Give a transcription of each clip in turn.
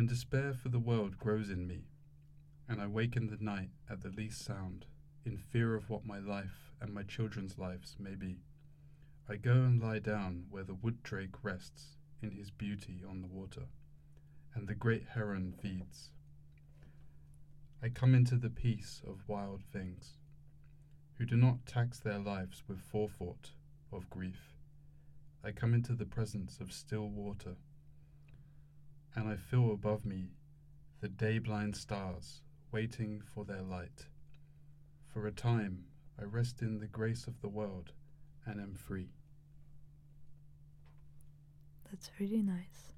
When despair for the world grows in me, and I wake in the night at the least sound, in fear of what my life and my children's lives may be, I go and lie down where the wood drake rests in his beauty on the water, and the great heron feeds. I come into the peace of wild things, who do not tax their lives with forethought of grief. I come into the presence of still water, and I feel above me the day blind stars waiting for their light. For a time I rest in the grace of the world and am free. That's really nice.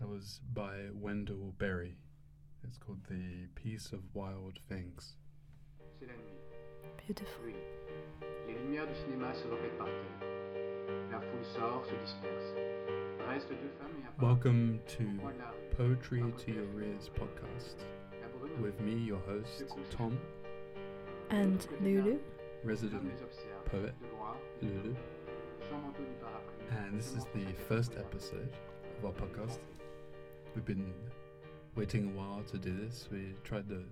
That was by Wendell Berry. It's called The Peace of Wild Things. C'est la nuit. Beautiful. Oui. Les lumières du cinéma se répètent Welcome to coin de la rue, Poetry to Your Ears podcast. With me, your host, Tom, And Lulu. Resident poet Lulu. sans manteau ni parapluie. And this is the first episode of our podcast. We've been waiting a while to do this. We tried to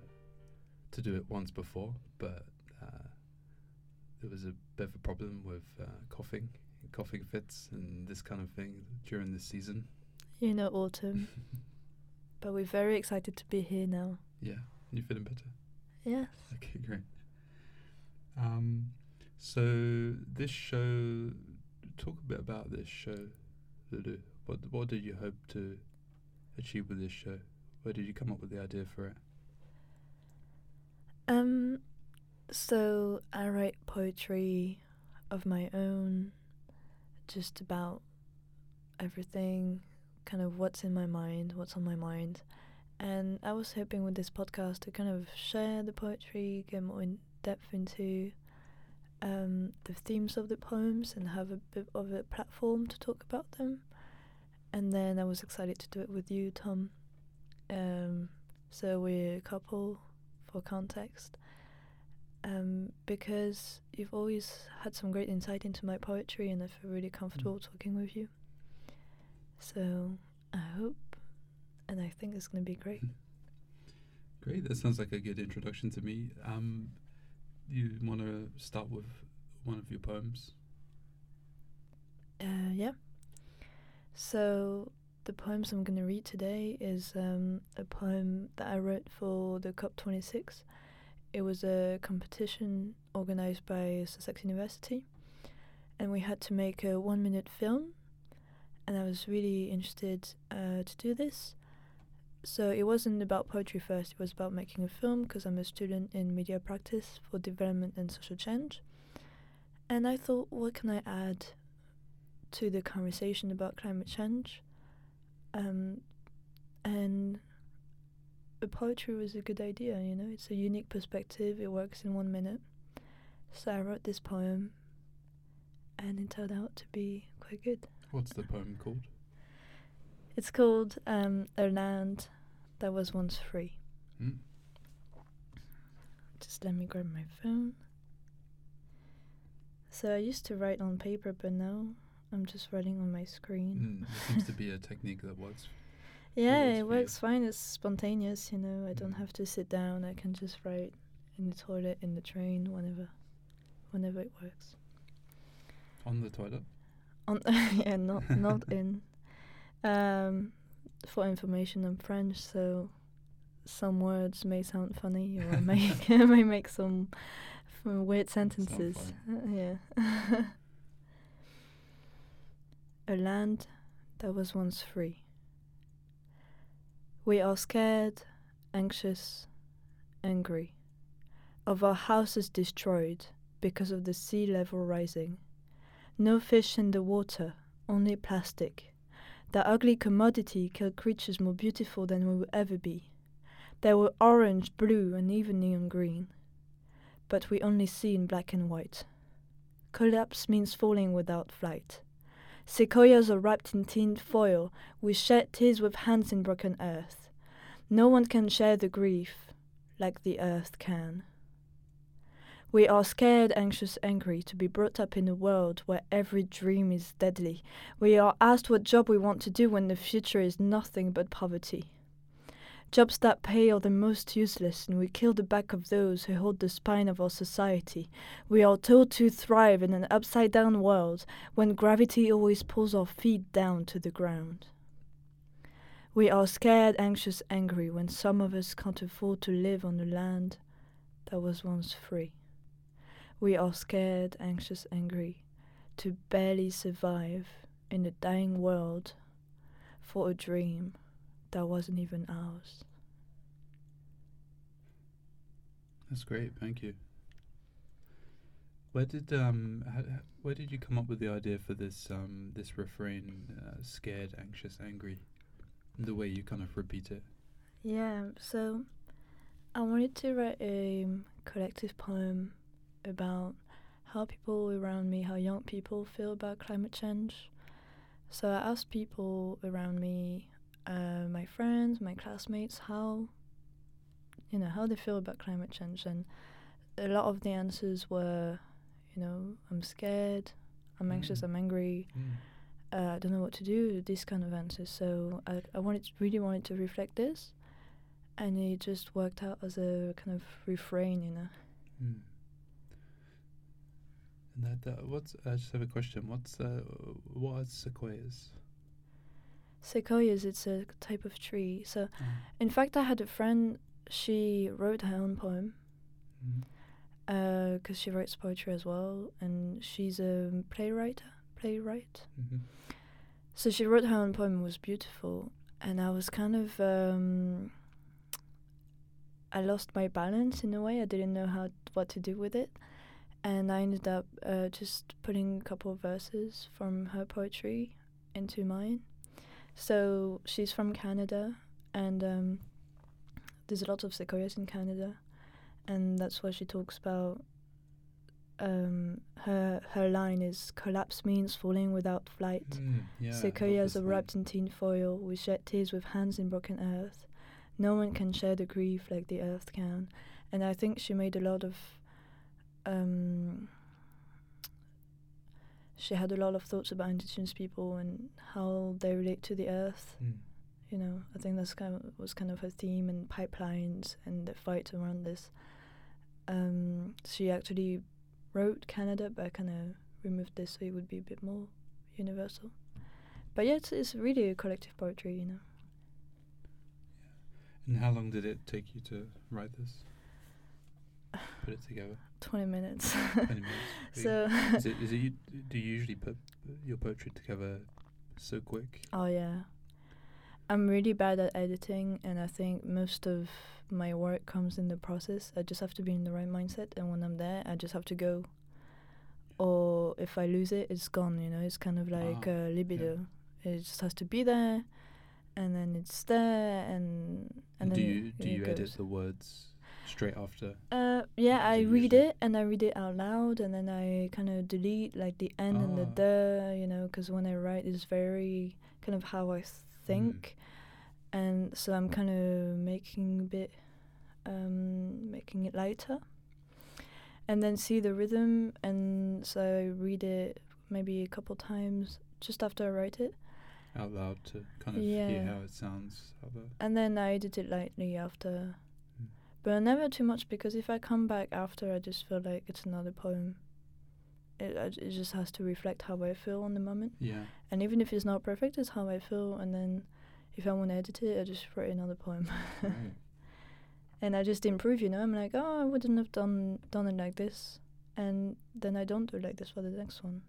to do it once before, but uh, there was a bit of a problem with uh, coughing, coughing fits, and this kind of thing during this season. You know autumn. but we're very excited to be here now. yeah, you feeling better? Yes. Okay, great. Um, so this show, talk a bit about this show, Lulu. What what did you hope to achieve with this show? Where did you come up with the idea for it? Um so I write poetry of my own just about everything, kind of what's in my mind, what's on my mind. And I was hoping with this podcast to kind of share the poetry, get more in depth into um, the themes of the poems and have a bit of a platform to talk about them. And then I was excited to do it with you, Tom. Um, so we're a couple for context. Um, because you've always had some great insight into my poetry, and I feel really comfortable talking with you. So I hope, and I think it's going to be great. Great, that sounds like a good introduction to me. Um, you want to start with one of your poems? Uh, yeah. So the poems I'm going to read today is um, a poem that I wrote for the COP26. It was a competition organized by Sussex University, and we had to make a one-minute film. And I was really interested uh, to do this. So it wasn't about poetry first; it was about making a film because I'm a student in media practice for development and social change. And I thought, what can I add to the conversation about climate change. Um, and the poetry was a good idea, you know, it's a unique perspective, it works in one minute. So I wrote this poem, and it turned out to be quite good. What's the poem called? It's called um, A Land That Was Once Free. Mm. Just let me grab my phone. So I used to write on paper, but now I'm just writing on my screen. Mm, seems to be a technique that works. Yeah, works it works fine. It's spontaneous, you know. I don't Mm. have to sit down. I can just write in the toilet, in the train, whenever, whenever it works. On the toilet. On yeah, not not in. Um, for information, I'm French, so some words may sound funny or may may make some, some weird sentences. Uh, yeah. A land that was once free. We are scared, anxious, angry, of our houses destroyed because of the sea level rising. No fish in the water, only plastic. That ugly commodity killed creatures more beautiful than we will ever be. There were orange, blue, and even neon green. But we only see in black and white. Collapse means falling without flight. Sequoias are wrapped in tin foil. We shed tears with hands in broken earth. No one can share the grief like the earth can. We are scared, anxious, angry to be brought up in a world where every dream is deadly. We are asked what job we want to do when the future is nothing but poverty. Jobs that pay are the most useless, and we kill the back of those who hold the spine of our society. We are told to thrive in an upside down world when gravity always pulls our feet down to the ground. We are scared, anxious, angry when some of us can't afford to live on the land that was once free. We are scared, anxious, angry to barely survive in a dying world for a dream that wasn't even ours. That's great. Thank you. Where did um where did you come up with the idea for this um this refrain uh, scared anxious angry the way you kind of repeat it Yeah, so I wanted to write a um, collective poem about how people around me, how young people feel about climate change. So I asked people around me, uh, my friends, my classmates, how you know how they feel about climate change, and a lot of the answers were, you know, I'm scared, I'm anxious, Mm. I'm angry, uh, I don't know what to do, this kind of answers. So I, I wanted really wanted to reflect this, and it just worked out as a kind of refrain, you know. Mm. And that, uh, what's I just have a question. What's uh, what are sequoias? Sequoias, it's a type of tree. So Oh. in fact, I had a friend. She wrote her own poem Mm. because she writes poetry as well, and she's a playwright. Playwright. hmm So she wrote her own poem. It was beautiful, and I was kind of um, I lost my balance in a way. I didn't know how what to do with it, and I ended up uh, just putting a couple of verses from her poetry into mine. So she's from Canada, and um, there's a lot of sequoias in Canada, and that's what she talks about. Um, her her line is collapse means falling without flight. Mm, yeah, Sequoias are wrapped in tin foil. We shed tears with hands in broken earth. No one can share the grief like the earth can. And I think she made a lot of. Um, she had a lot of thoughts about indigenous people and how they relate to the earth. Mm. You know, I think that's kind of was kind of her theme and pipelines and the fight around this. Um, she actually wrote Canada, but I kind of removed this so it would be a bit more universal. But yeah, it's, it's really a collective poetry, you know. And how long did it take you to write this? Put it together. 20 minutes. 20 minutes. So, is it, is it you, do you usually put your poetry together so quick? oh yeah. I'm really bad at editing, and I think most of my work comes in the process. I just have to be in the right mindset, and when I'm there, I just have to go. Or if I lose it, it's gone, you know, it's kind of like Ah, uh, libido. It just has to be there, and then it's there, and and And then do you do you edit the words straight after? Uh, yeah, I read it and I read it out loud, and then I kind of delete like the n and the Ah. the, you know, because when I write, it's very kind of how I think, and so I'm kind of making a bit, um, making it lighter, and then see the rhythm, and so I read it maybe a couple times just after I write it, out loud to kind of hear how it sounds. And then I edit it lightly after. But never too much because if I come back after, I just feel like it's another poem. It it just has to reflect how I feel on the moment, yeah. and even if it's not perfect, it's how I feel. And then, if I want to edit it, I just write another poem, Right. and I just improve. You know, I'm like, oh, I wouldn't have done done it like this, and then I don't do it like this for the next one.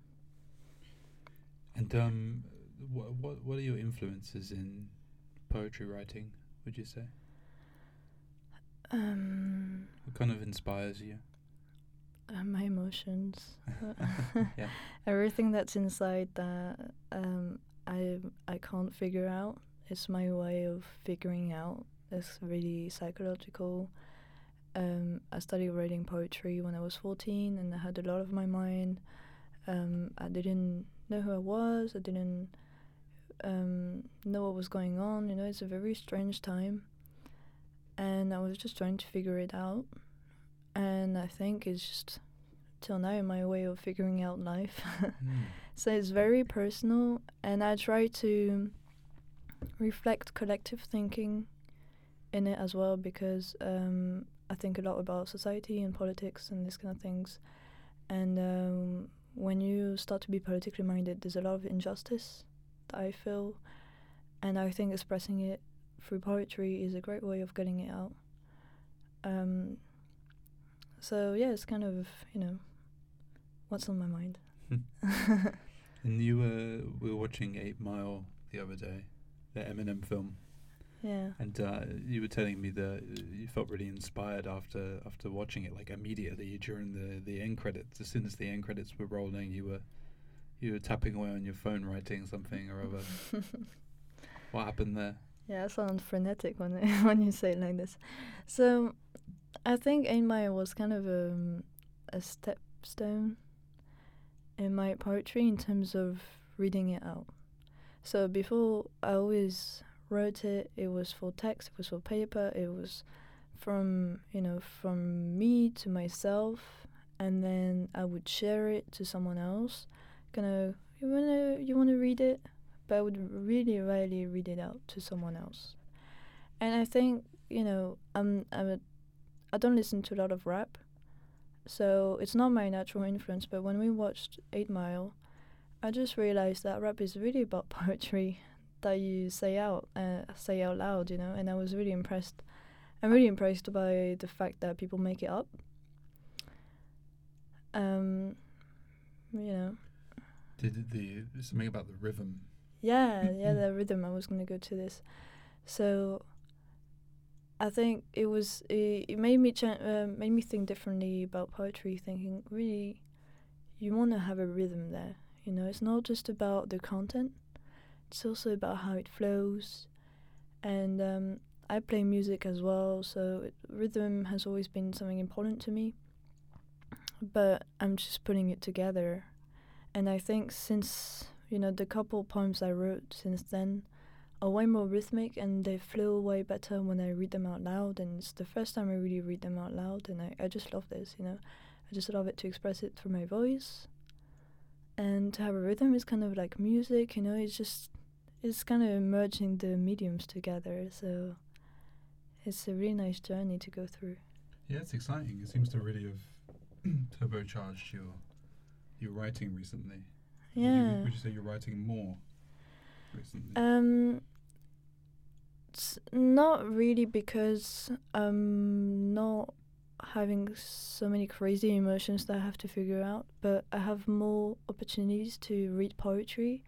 And um, what what what are your influences in poetry writing? Would you say Um, what kind of inspires you? uh, my emotions. yeah. everything that's inside that um, I I can't figure out. It's my way of figuring out. It's really psychological. Um, I started writing poetry when I was 14, and I had a lot of my mind. Um, I didn't know who I was. I didn't um, know what was going on. You know, it's a very strange time, and I was just trying to figure it out. and I think it's just till now my way of figuring out life. Mm. so it's very personal, and I try to reflect collective thinking in it as well because um, I think a lot about society and politics and these kind of things. And um, when you start to be politically minded, there's a lot of injustice that I feel, and I think expressing it through poetry is a great way of getting it out. Um, so yeah, it's kind of you know what's on my mind. And you uh, were watching Eight Mile the other day, the Eminem film, yeah. and uh, you were telling me that you felt really inspired after after watching it, like immediately during the the end credits. As soon as the end credits were rolling, you were you were tapping away on your phone, writing something or other. what happened there? Yeah, I sound frenetic when when you say it like this. So, I think Mile was kind of um, a step stone in my poetry in terms of reading it out. So before I always wrote it, it was for text, it was for paper, it was from you know from me to myself, and then I would share it to someone else. Of you wanna you wanna read it, but I would really rarely read it out to someone else. And I think you know I'm I'm a, I don't listen to a lot of rap, so it's not my natural influence. But when we watched Eight Mile, I just realized that rap is really about poetry that you say out uh, say out loud, you know. And I was really impressed. I'm really impressed by the fact that people make it up. Um, you know. Did the something about the rhythm? Yeah, yeah, the rhythm. I was gonna go to this, so I think it was it, it made me cha- uh, made me think differently about poetry. Thinking really, you want to have a rhythm there. You know, it's not just about the content; it's also about how it flows. And um, I play music as well, so it, rhythm has always been something important to me. But I'm just putting it together, and I think since you know the couple poems I wrote since then are way more rhythmic and they flow way better when I read them out loud. And it's the first time I really read them out loud, and I, I just love this, you know. I just love it to express it through my voice. And to have a rhythm is kind of like music, you know, it's just, it's kind of merging the mediums together. So it's a really nice journey to go through. Yeah, it's exciting. It seems to really have turbocharged your your writing recently. Would you- Yeah. Would you, say you're writing more recently? Um, not really because I'm not having so many crazy emotions that I have to figure out, but I have more opportunities to read poetry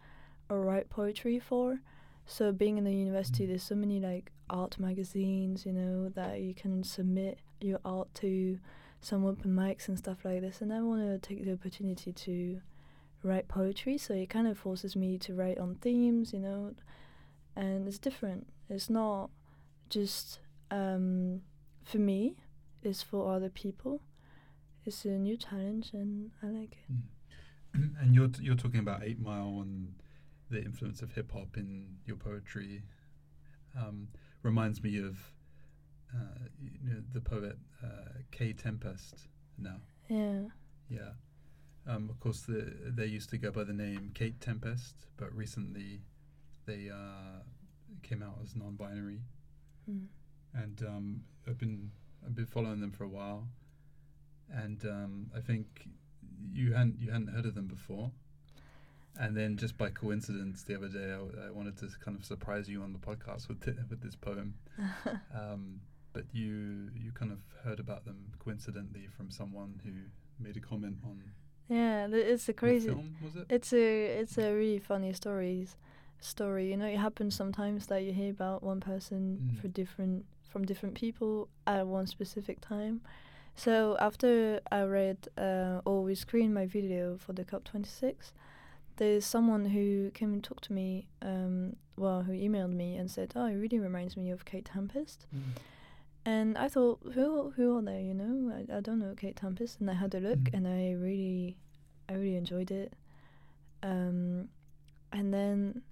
or write poetry for. So being in the university, Mm. there's so many like art magazines, you know, that you can submit your art to some open mics and stuff like this. And I want to take the opportunity to write poetry, so it kind of forces me to write on themes, you know, and it's different. It's not just um, for me; it's for other people. It's a new challenge, and I like it. Mm. and you're t- you're talking about Eight Mile and the influence of hip hop in your poetry. Um, reminds me of uh, you know, the poet uh, Kae Tempest. Now, Yeah, yeah. Um, of course, the, they used to go by the name Kate Tempest, but recently they uh, came out as non-binary, mm. and um, I've been I've been following them for a while, and um, I think you hadn't you hadn't heard of them before, and then just by coincidence the other day I, w- I wanted to kind of surprise you on the podcast with th- with this poem, um, but you you kind of heard about them coincidentally from someone who made a comment on yeah. It's a crazy. film, was it? It's a it's a really funny stories story. You know, it happens sometimes that you hear about one person Mm. for different from different people at one specific time. So after I read uh, or we screened my video for the COP twenty six, there's someone who came and talked to me. Um, well, who emailed me and said, "Oh, it really reminds me of Kate Tempest." Mm. And I thought, who who are they? You know, I, I don't know Kate Tempest. And I had a look, Mhm. and I really, I really enjoyed it. Um, and then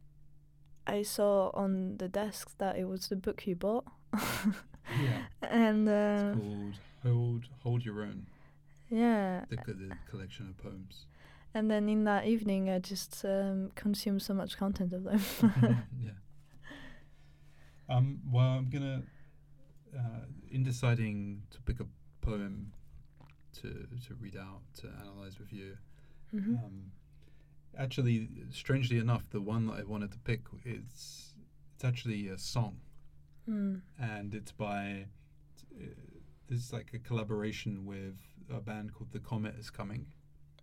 I saw on the desk that it was the book you bought. Yeah. and uh, It's called Hold hold your own. Yeah. The, co- the collection of poems. And then in that evening, I just um, consumed so much content of them. yeah. Um. Well, I'm gonna. Uh, in deciding to pick a poem to to read out to analyze with you, hmm um, actually, strangely enough, the one that I wanted to pick is it's actually a song, mm. and it's by uh, this is like a collaboration with a band called The Comet Is Coming,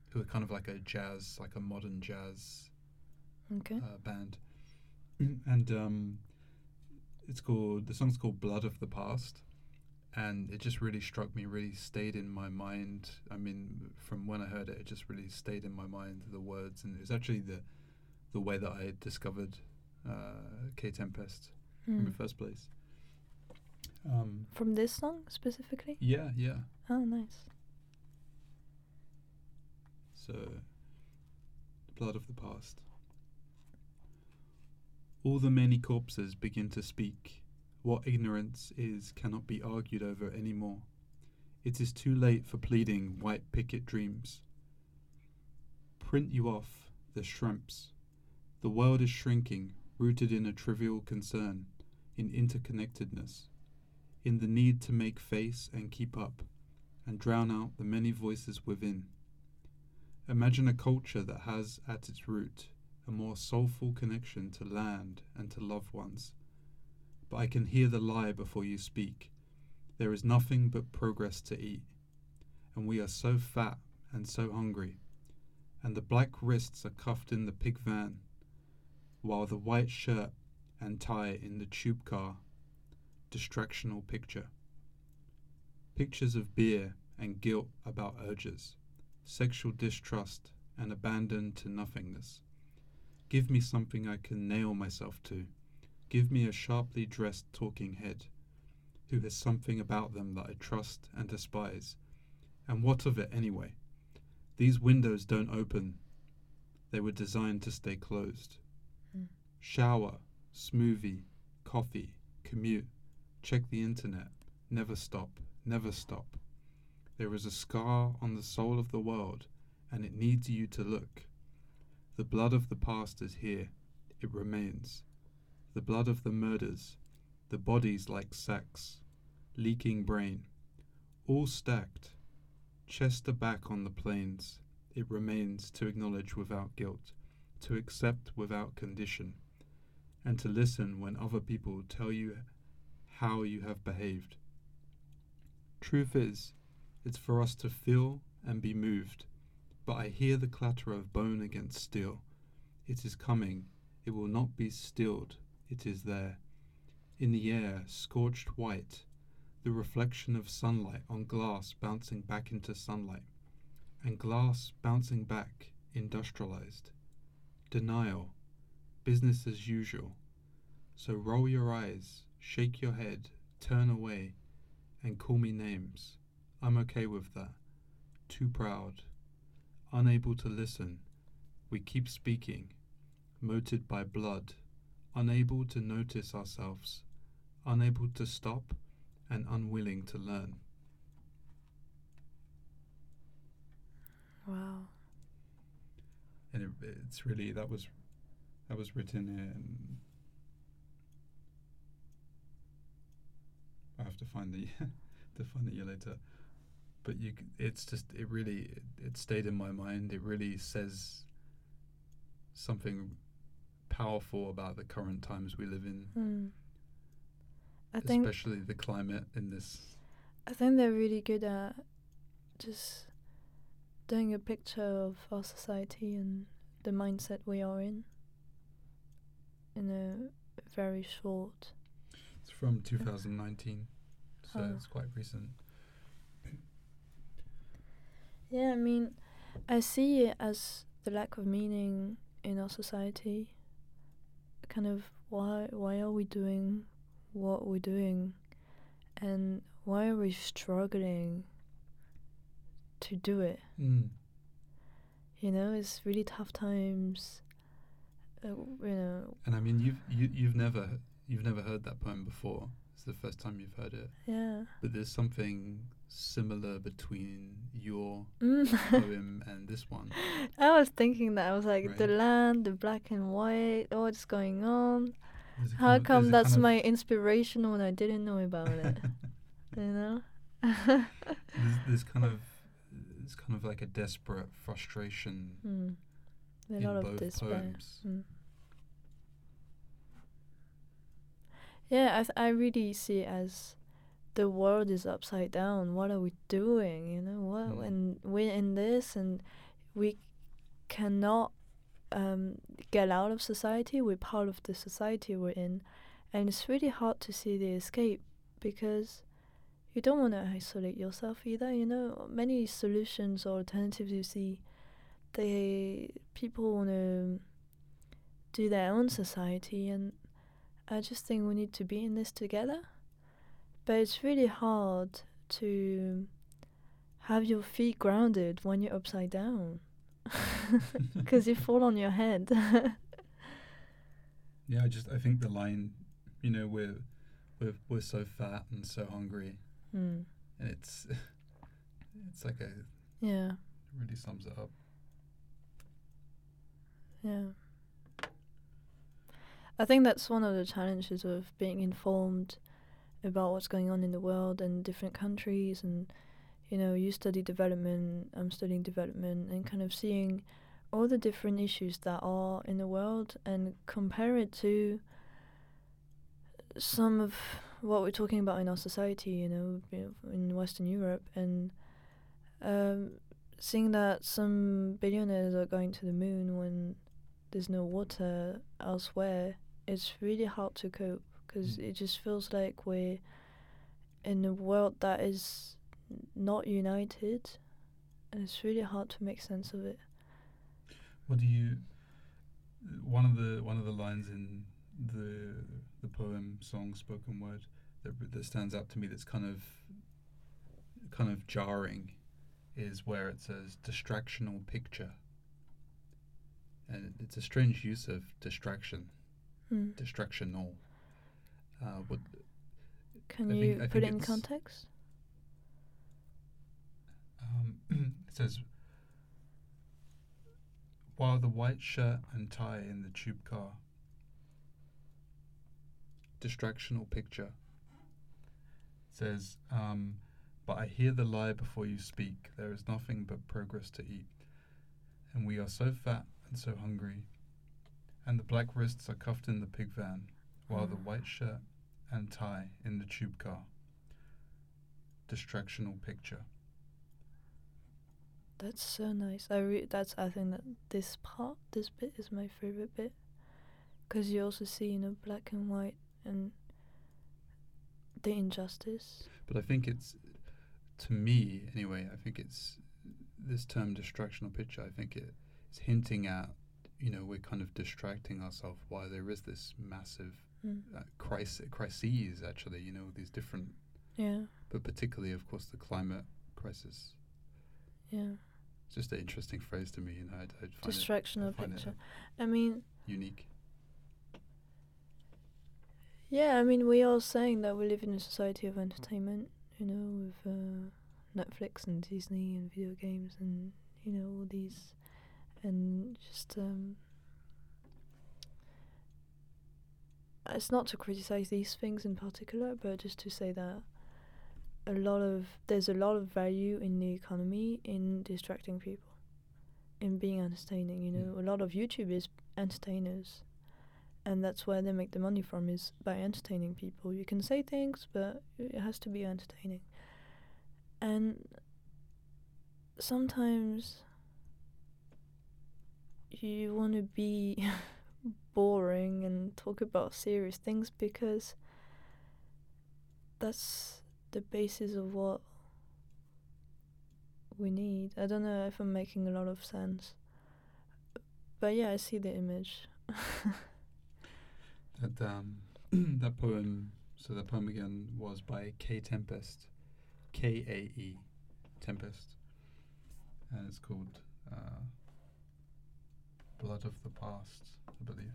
who are kind of like a jazz, like a modern jazz Okay. uh, band, and um, it's called the song's called "Blood of the Past," and it just really struck me, really stayed in my mind. I mean, from when I heard it, it just really stayed in my mind. The words, and it was actually the the way that I discovered uh, Kae Tempest in the Mm. first place. Um, From this song specifically? yeah, yeah. Oh, nice. So, blood of the past. All the many corpses begin to speak. What ignorance is cannot be argued over any more. It is too late for pleading white picket dreams. Print you off, the shrimps. The world is shrinking, rooted in a trivial concern, in interconnectedness, in the need to make face and keep up, and drown out the many voices within. Imagine a culture that has at its root a more soulful connection to land and to loved ones. But I can hear the lie before you speak. There is nothing but progress to eat. And we are so fat and so hungry. And the black wrists are cuffed in the pig van, while the white shirt and tie in the tube car. Distractional picture. Pictures of beer and guilt about urges sexual distrust, and abandon to nothingness. Give me something I can nail myself to. Give me a sharply dressed talking head, who has something about them that I trust and despise. And what of it anyway? These windows don't open. They were designed to stay closed. Mm. Shower, smoothie, coffee, commute, check the internet, never stop, never stop. There is a scar on the soul of the world, and it needs you to look. The blood of the past is here, it remains. The blood of the murders, the bodies like sacks, leaking brain, all stacked. Chest aback on the plains, it remains to acknowledge without guilt, to accept without condition, and to listen when other people tell you how you have behaved. Truth is, it's for us to feel and be moved. But I hear the clatter of bone against steel. It is coming. It will not be stilled. It is there. In the air, scorched white, the reflection of sunlight on glass bouncing back into sunlight, and glass bouncing back, industrialized. Denial. Business as usual. So roll your eyes, shake your head, turn away, and call me names. I'm okay with that. Too proud. Unable to listen. We keep speaking, moted by blood, unable to notice ourselves, unable to stop, and unwilling to learn. Wow. And it, it's really that was that was written in. I have to find the to find the year later, but you it's just it really it, stayed in my mind. It really says something powerful about the current times we live in, Mm. I think especially the climate in this. I think they're really good at just doing a picture of our society and the mindset we are in in a very short. It's from 2019, so Oh. it's quite recent. Yeah, I mean, I see it as the lack of meaning in our society. Kind of why why are we doing what we're doing, and why are we struggling to do it? Mm. You know, it's really tough times. Uh, you know, And I mean, you've you, you've never you've never heard that poem before. It's the first time you've heard it. Yeah. But there's something similar between your Mm. poem and this one. I was thinking that I was like the land, the black and white, what's going on? How of- come that's my inspiration when I didn't know about it? you know? there's, there's kind of it's kind of like a desperate frustration mm. A in lot of both poems. Mm. Yeah, I th- I really see it as the world is upside down. What are we doing? You know what? Mm. And we're in this, and we cannot um, get out of society. We're part of the society we're in, and it's really hard to see the escape because you don't want to isolate yourself either. You know, many solutions or alternatives you see, they people want to do their own society, and I just think we need to be in this together. But it's really hard to have your feet grounded when you're upside down because you fall on your head. Yeah, I just I think the line, you know, we're we're we're so fat and so hungry, mm. and it's it's like a Yeah, it really sums it up. yeah. I think that's one of the challenges of being informed about what's going on in the world and different countries and you know you study development i'm studying development and kind of seeing all the different issues that are in the world and compare it to some of what we're talking about in our society you know in western europe and um, seeing that some billionaires are going to the moon when there's no water elsewhere it's really hard to cope because Mm. it just feels like we're in a world that is not united and it's really hard to make sense of it What do you? One of the one of the lines in the the poem song spoken word that that stands out to me that's kind of kind of jarring is where it says distractional picture. And it's a strange use of distraction, Hmm. distractional. Uh, what can I you think- put it in context Um, it says, while the white shirt and tie in the tube car. Distractional picture. It says, um, but I hear the lie before you speak. There is nothing but progress to eat. And we are so fat and so hungry. And the black wrists are cuffed in the pig van, while the Mm. white shirt and tie in the tube car. Distractional picture. That's so nice. I re- that's I think that this part, this bit is my favorite bit, because you also see you know black and white and the injustice. But I think it's, to me anyway, I think it's this term distractional picture. I think it, it's hinting at, you know, we're kind of distracting ourselves while there is this massive Mm. uh, crisis, crises actually, you know, these different, Yeah, but particularly, of course, the climate crisis. yeah. It's just an interesting phrase to me, you know, I'd, I'd find Distractional it, I find picture. it I mean, unique. yeah. I mean, we are saying that we live in a society of entertainment. You know, with uh, Netflix and Disney and video games and you know all these, and just um. It's not to criticize these things in particular, but just to say that a lot of there's a lot of value in the economy in distracting people, in being entertaining. You know, mm. a lot of YouTube is entertainers, and that's where they make the money from is by entertaining people. You can say things, but it has to be entertaining. And sometimes you want to be boring and talk about serious things because that's the basis of what we need. I don't know if I'm making a lot of sense. But yeah, I see the image. That um, that poem. So that poem again was by Kae Tempest, K A E, Tempest, and it's called uh, "Blood of the Past," I believe.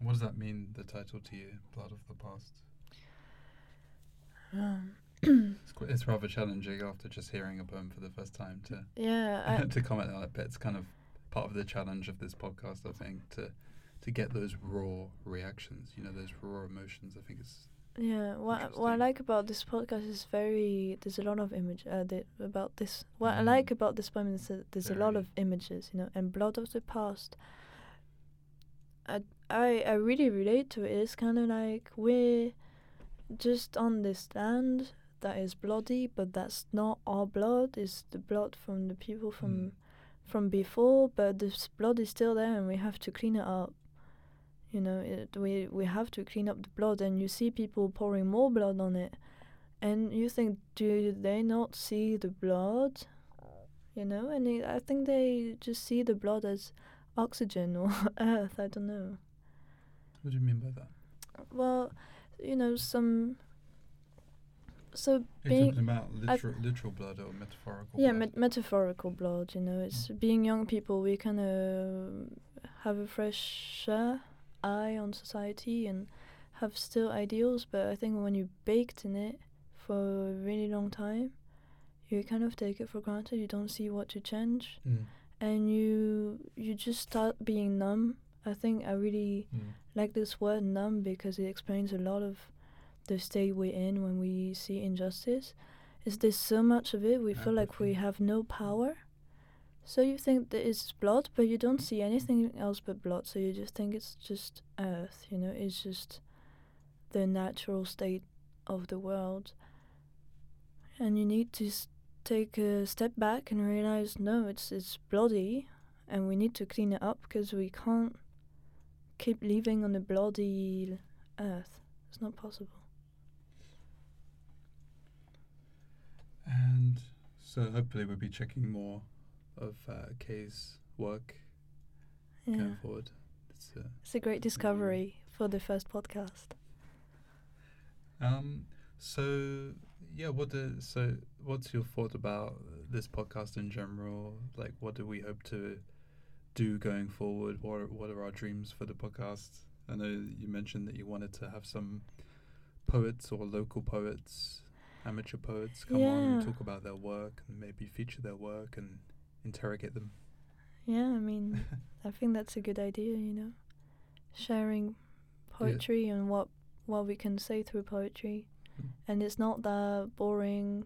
What does that mean, the title to you, Blood of the Past? Um, It's, it's rather challenging after just hearing a poem for the first time to yeah, I, to comment on it, but it's kind of part of the challenge of this podcast, I think, to to get those raw reactions, you know, those raw emotions. I think it's Yeah, what I- what I like about this podcast is very there's a lot of image uh, the, about this. What I Mm. like about this poem is that there's a lot of images, you know, and blood of the past. I I I really relate to it. It's kind of like we're just on this land that is bloody, but that's not our blood. It's the blood from the people from Mm. from before, but this blood is still there, and we have to clean it up. You know, it, we we have to clean up the blood, and you see people pouring more blood on it, and you think, do they not see the blood? You know, and it, I think they just see the blood as oxygen or earth. I don't know. What do you mean by that? Well, you know, some. So you being talking about literal, literal blood or metaphorical yeah, blood? met- metaphorical blood. You know, it's being young people. We kind of have a fresher eye on society and have still ideals. But I think when you're baked in it for a really long time, you kind of take it for granted. You don't see what to change, Mm. and you you just start being numb. I think I really Mm. like this word numb because it explains a lot of the state we're in when we see injustice. Is there's so much of it we feel like we have no power. So you think that it's blood but you don't see anything else but blood so you just think it's just earth you know? It's just the natural state of the world. And you need to s- take a step back and realize no it's it's bloody and we need to clean it up because we can't keep living on a bloody earth. It's not possible. And so hopefully we'll be checking more of uh, Kae's work Yeah. going forward. It's, uh, It's a great discovery for the first podcast. um, so yeah, what the, so what's your thought about this podcast in general? Like, what do we hope to do going forward? What are, what are our dreams for the podcast? I know you mentioned that you wanted to have some poets or local poets, amateur poets, come on and talk about their work and maybe feature their work and interrogate them. Yeah, I mean, I think that's a good idea, you know. Sharing poetry and what what we can say through poetry. Mm. And it's not that boring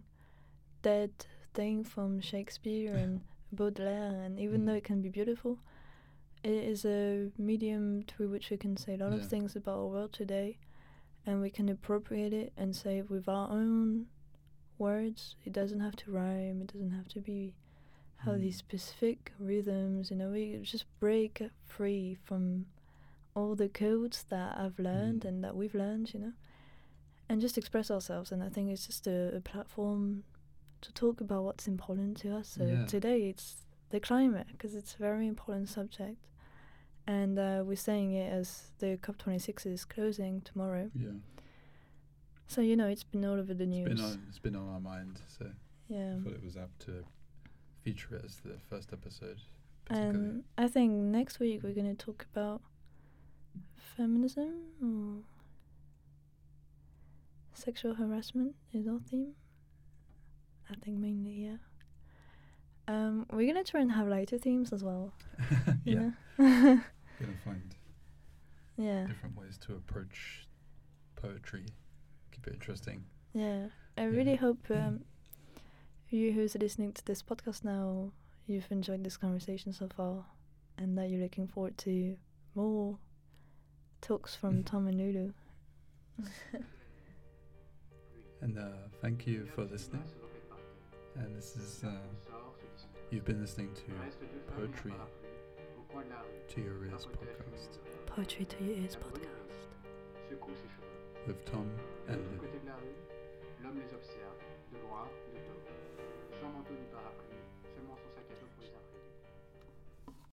dead thing from Shakespeare and Baudelaire and even though Mm. it can be beautiful, it is a medium through which we can say a lot Yeah. of things about our world today and we can appropriate it and say it with our own words. It doesn't have to rhyme, it doesn't have to be have Mm. these specific rhythms, you know, we just break free from all the codes that I've learned Mm. and that we've learned, you know, and just express ourselves. And I think it's just a, a platform to talk about what's important to us. So Yeah. today it's the climate because it's a very important subject. And uh, we're saying it as the COP26 is closing tomorrow. Yeah, So, you know, it's been all over the it's news. been on it's been on our mind, so yeah. I thought it was apt to feature it as the first episode. And I think next week we're going to talk about feminism or sexual harassment is our theme. I think mainly, yeah. Um, we're going to try and have lighter themes as well. yeah, gonna find yeah, different ways to approach poetry, keep it interesting. yeah. I Yeah. really hope um, you who's listening to this podcast now, you've enjoyed this conversation so far and that you're looking forward to more talks from Tom and Lulu. And uh, thank you for listening. And this is uh, you've been listening to Poetry to Your Ears podcast Poetry to Your Ears podcast. Secoue ses cheveux. with Tom De and l'autre